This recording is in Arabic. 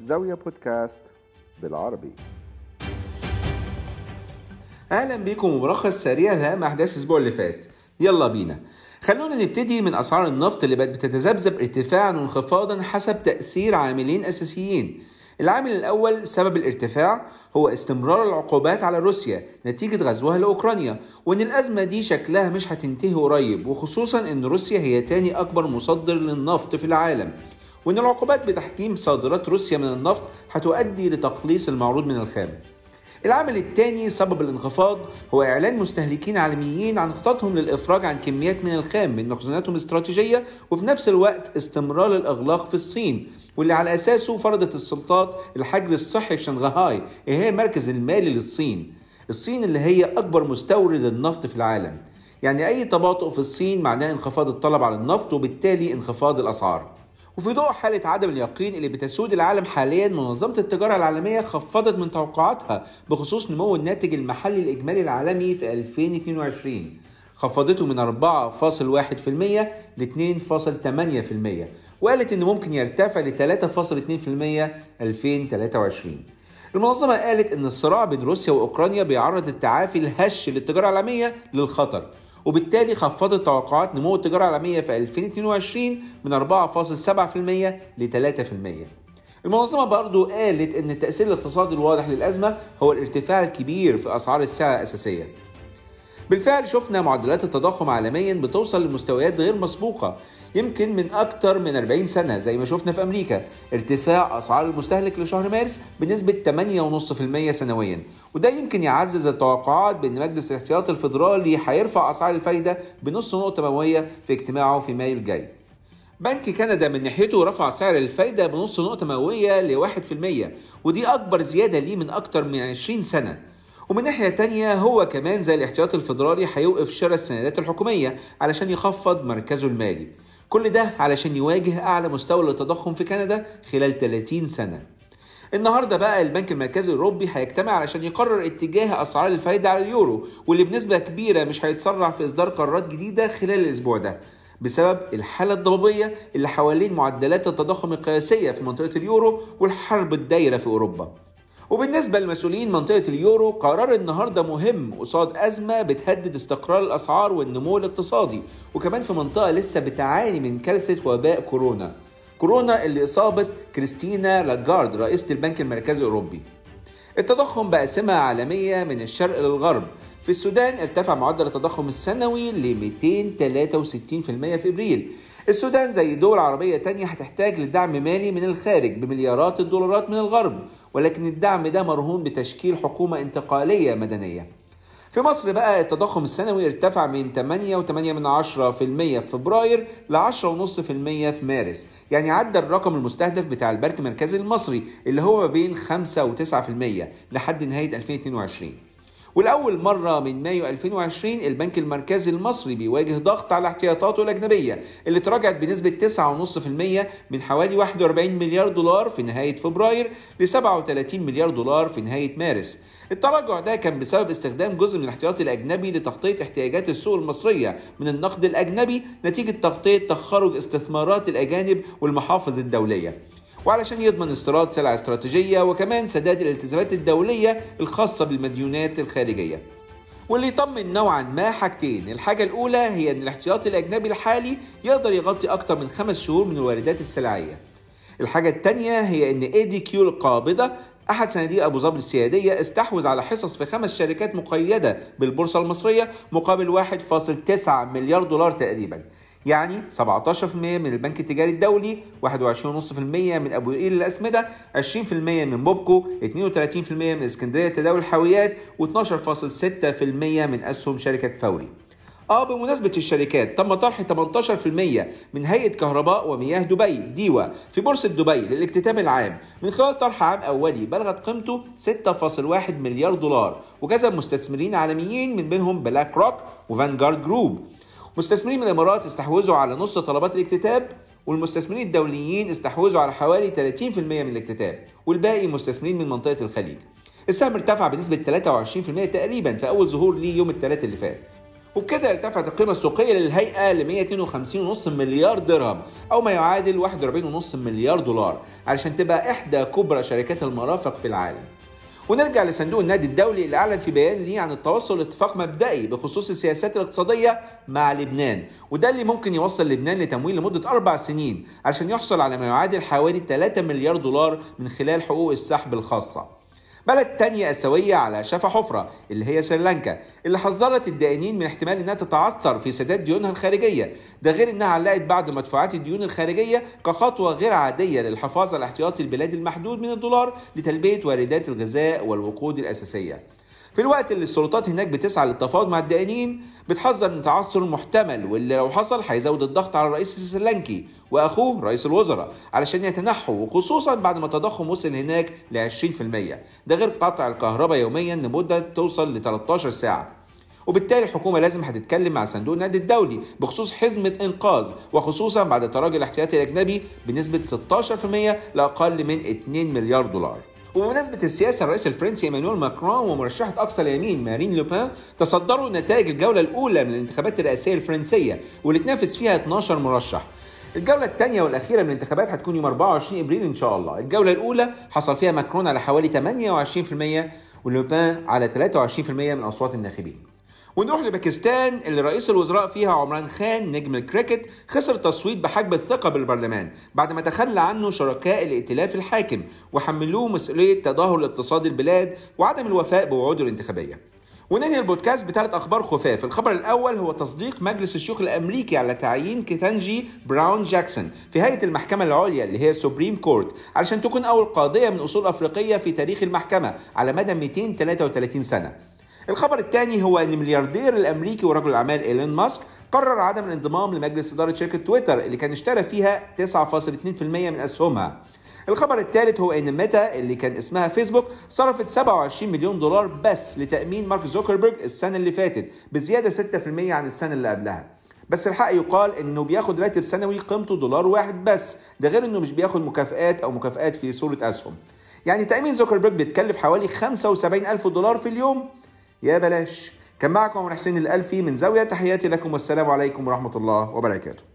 زاوية بودكاست بالعربي. أهلا بيكم وملخص سريع لاهم احداث الأسبوع اللي فات. يلا بينا. خلونا نبتدي من أسعار النفط اللي بقت بتتذبذب ارتفاعا وانخفاضا حسب تأثير عاملين أساسيين. العامل الأول سبب الارتفاع هو استمرار العقوبات على روسيا نتيجة غزوها لأوكرانيا وإن الأزمة دي شكلها مش هتنتهي قريب وخصوصا إن روسيا هي تاني أكبر مصدر للنفط في العالم. وإن العقوبات بتحكيم صادرات روسيا من النفط هتؤدي لتقليص المعروض من الخام. العامل الثاني سبب الانخفاض هو إعلان مستهلكين عالميين عن خططهم للإفراج عن كميات من الخام من مخزوناتهم الاستراتيجية وفي نفس الوقت استمرار الإغلاق في الصين واللي على أساسه فرضت السلطات الحجر الصحي في شنغهاي اللي هي المركز المالي للصين. الصين اللي هي أكبر مستورد للنفط في العالم. يعني أي تباطؤ في الصين معناه انخفاض الطلب على النفط وبالتالي انخفاض الأسعار. وفي ضوء حالة عدم اليقين اللي بتسود العالم حاليا منظمة التجارة العالمية خفضت من توقعاتها بخصوص نمو الناتج المحلي الإجمالي العالمي في 2022 خفضته من 4.1% ل 2.8% وقالت إنه ممكن يرتفع ل 3.2% 2023 المنظمة قالت إن الصراع بين روسيا وأوكرانيا بيعرض التعافي الهش للتجارة العالمية للخطر. وبالتالي خفضت توقعات نمو التجارة العالمية في 2022 من 4.7% ل 3%. المنظمة برضو قالت إن التأثير الاقتصادي الواضح للأزمة هو الارتفاع الكبير في أسعار السلع الأساسية بالفعل شفنا معدلات التضخم عالميا بتوصل لمستويات غير مسبوقة يمكن من أكثر من 40 سنة زي ما شفنا في أمريكا. ارتفاع أسعار المستهلك لشهر مارس بنسبة 8.5% سنويا وده يمكن يعزز التوقعات بأن مجلس الاحتياط الفيدرالي هيرفع أسعار الفايدة بنص نقطة مئوية في اجتماعه في مايو الجاي. بنك كندا من ناحيته رفع سعر الفايدة بنص نقطة مئوية ل 1% ودي أكبر زيادة ليه من أكثر من 20 سنة. ومن ناحية تانية هو كمان زي الاحتياط الفيدرالي هيوقف شراء السندات الحكومية علشان يخفض مركزه المالي. كل ده علشان يواجه أعلى مستوى للتضخم في كندا خلال 30 سنة. النهارده بقى البنك المركزي الأوروبي هيجتمع علشان يقرر اتجاه أسعار الفايدة على اليورو واللي بنسبة كبيرة مش هيتسرع في إصدار قرارات جديدة خلال الأسبوع ده بسبب الحالة الضبابية اللي حوالين معدلات التضخم القياسية في منطقة اليورو والحرب الدايرة في أوروبا. وبالنسبة لمسؤولين منطقة اليورو قرار النهاردة مهم قصاد أزمة بتهدد استقرار الأسعار والنمو الاقتصادي وكمان في منطقة لسه بتعاني من كارثة وباء كورونا. كورونا اللي إصابت كريستينا لاجارد رئيسة البنك المركزي الأوروبي. التضخم بقى سمة عالمية من الشرق للغرب. في السودان ارتفع معدل التضخم السنوي ل 263% في إبريل. السودان زي دول عربية تانية هتحتاج لدعم مالي من الخارج بمليارات الدولارات من الغرب ولكن الدعم ده مرهون بتشكيل حكومة انتقالية مدنية. في مصر بقى التضخم السنوي ارتفع من 8.8% في فبراير ل 10.5% في مارس. يعني عدى الرقم المستهدف بتاع البنك المركزي المصري اللي هو ما بين 5 و 9% لحد نهاية 2022 ولأول مرة من مايو 2020 البنك المركزي المصري بيواجه ضغط على احتياطاته الأجنبية اللي تراجعت بنسبة 9.5% من حوالي 41 مليار دولار في نهاية فبراير ل 37 مليار دولار في نهاية مارس. التراجع ده كان بسبب استخدام جزء من الاحتياط الأجنبي لتغطية احتياجات السوق المصرية من النقد الأجنبي نتيجة تغطية تخرج استثمارات الأجانب والمحافظ الدولية. وعلشان يضمن استيراد سلع استراتيجية وكمان سداد الالتزامات الدولية الخاصة بالمديونات الخارجية. واللي يطمن نوعا ما حاجتين الحاجة الأولى هي أن الاحتياطي الأجنبي الحالي يقدر يغطي أكثر من خمس شهور من الواردات السلعية. الحاجة الثانية هي أن ADQ القابضة أحد صناديق أبو ظبي السيادية استحوذ على حصص في خمس شركات مقيدة بالبورصة المصرية مقابل 1.9 مليار دولار تقريبا. يعني 17% من البنك التجاري الدولي 21.5% من أبو قير للأسمدة 20% من موبكو 32% من اسكندرية لتداول الحاويات و12.6% من أسهم شركة فوري. آه بمناسبة الشركات تم طرح 18% من هيئة كهرباء ومياه دبي DEWA في بورصة دبي للاكتتاب العام. من خلال طرح عام أولي بلغت قيمته 6.1 مليار دولار وجذب مستثمرين عالميين من بينهم BlackRock و Vanguard Group. مستثمرين من الامارات استحوذوا على نص طلبات الاكتتاب والمستثمرين الدوليين استحوذوا على حوالي 30% من الاكتتاب والباقي مستثمرين من منطقة الخليج السهم ارتفع بنسبة 23% تقريبا في أول ظهور ليه يوم الثلاث اللي فات وبكده ارتفعت القيمة السوقية للهيئة ل 152.5 مليار درهم أو ما يعادل 41.5 مليار دولار علشان تبقى إحدى كبرى شركات المرافق في العالم. ونرجع لصندوق النادي الدولي اللي أعلن في بيان ليه عن التوصل لاتفاق مبدئي بخصوص السياسات الاقتصادية مع لبنان. وده اللي ممكن يوصل لبنان لتمويل لمدة أربع سنين علشان يحصل على ما يعادل حوالي 3 مليار دولار من خلال حقوق السحب الخاصة. بلد تانية آسيوية على شفا حفرة اللي هي سريلانكا اللي حذرت الدائنين من احتمال إنها تتعثر في سداد ديونها الخارجية. ده غير إنها علقت بعض مدفوعات الديون الخارجية كخطوة غير عادية للحفاظ على احتياطي البلاد المحدود من الدولار لتلبية واردات الغذاء والوقود الأساسية. في الوقت اللي السلطات هناك بتسعى للتفاوض مع الدائنين بتحذر من تعثر محتمل واللي لو حصل هيزود الضغط على الرئيس السريلانكي وأخوه رئيس الوزراء علشان يتنحوا وخصوصا بعد ما التضخم وصل هناك ل 20% ده غير قطع الكهرباء يوميا لمدة توصل ل 13 ساعة. وبالتالي الحكومة لازم هتتكلم مع صندوق النقد الدولي بخصوص حزمة إنقاذ وخصوصا بعد تراجع الاحتياطي الأجنبي بنسبة 16% لأقل من 2 مليار دولار. وبمناسبة السياسة الرئيس الفرنسي إيمانويل ماكرون ومرشحة أقصى اليمين مارين لوبان تصدروا نتائج الجولة الأولى من الانتخابات الرئاسية الفرنسية واللي تنافس فيها 12 مرشح. الجولة الثانية والأخيرة من الانتخابات هتكون يوم 24 إبريل إن شاء الله. الجولة الأولى حصل فيها ماكرون على حوالي 28% ولوبان على 23% من أصوات الناخبين. ونروح لباكستان اللي رئيس الوزراء فيها عمران خان نجم الكريكت خسر تصويت بحجب الثقة بالبرلمان بعد ما تخلى عنه شركاء الائتلاف الحاكم وحملوه مسؤولية تدهور اقتصاد البلاد وعدم الوفاء بوعوده الانتخابية. وننهي البودكاست بثلاث أخبار خفاف. الخبر الأول هو تصديق مجلس الشيوخ الأمريكي على تعيين كيتانجي براون جاكسون في هيئة المحكمة العليا اللي هي Supreme Court علشان تكون أول قاضية من أصول أفريقية في تاريخ المحكمة على مدى 233 سنة. الخبر الثاني هو إن ملياردير الأمريكي ورجل الاعمال إيلون ماسك قرر عدم الانضمام لمجلس إدارة شركة تويتر اللي كان اشترى فيها 9.2% من أسهمها. الخبر الثالث هو إن ميتا اللي كان اسمها فيسبوك صرفت 27 مليون دولار بس لتأمين مارك زوكربيرج السنة اللي فاتت بزيادة 6% عن السنة اللي قبلها. بس الحق يقال إنه بياخد راتب سنوي قيمته دولار واحد بس ده غير إنه مش بياخد مكافئات أو مكافئات في صورة أسهم. يعني تأمين زوكربيرج بيتكلف حوالي 75 ألف دولار في اليوم. يا بلاش. كان معكم عمر حسين الألفي من زاوية. تحياتي لكم والسلام عليكم ورحمة الله وبركاته.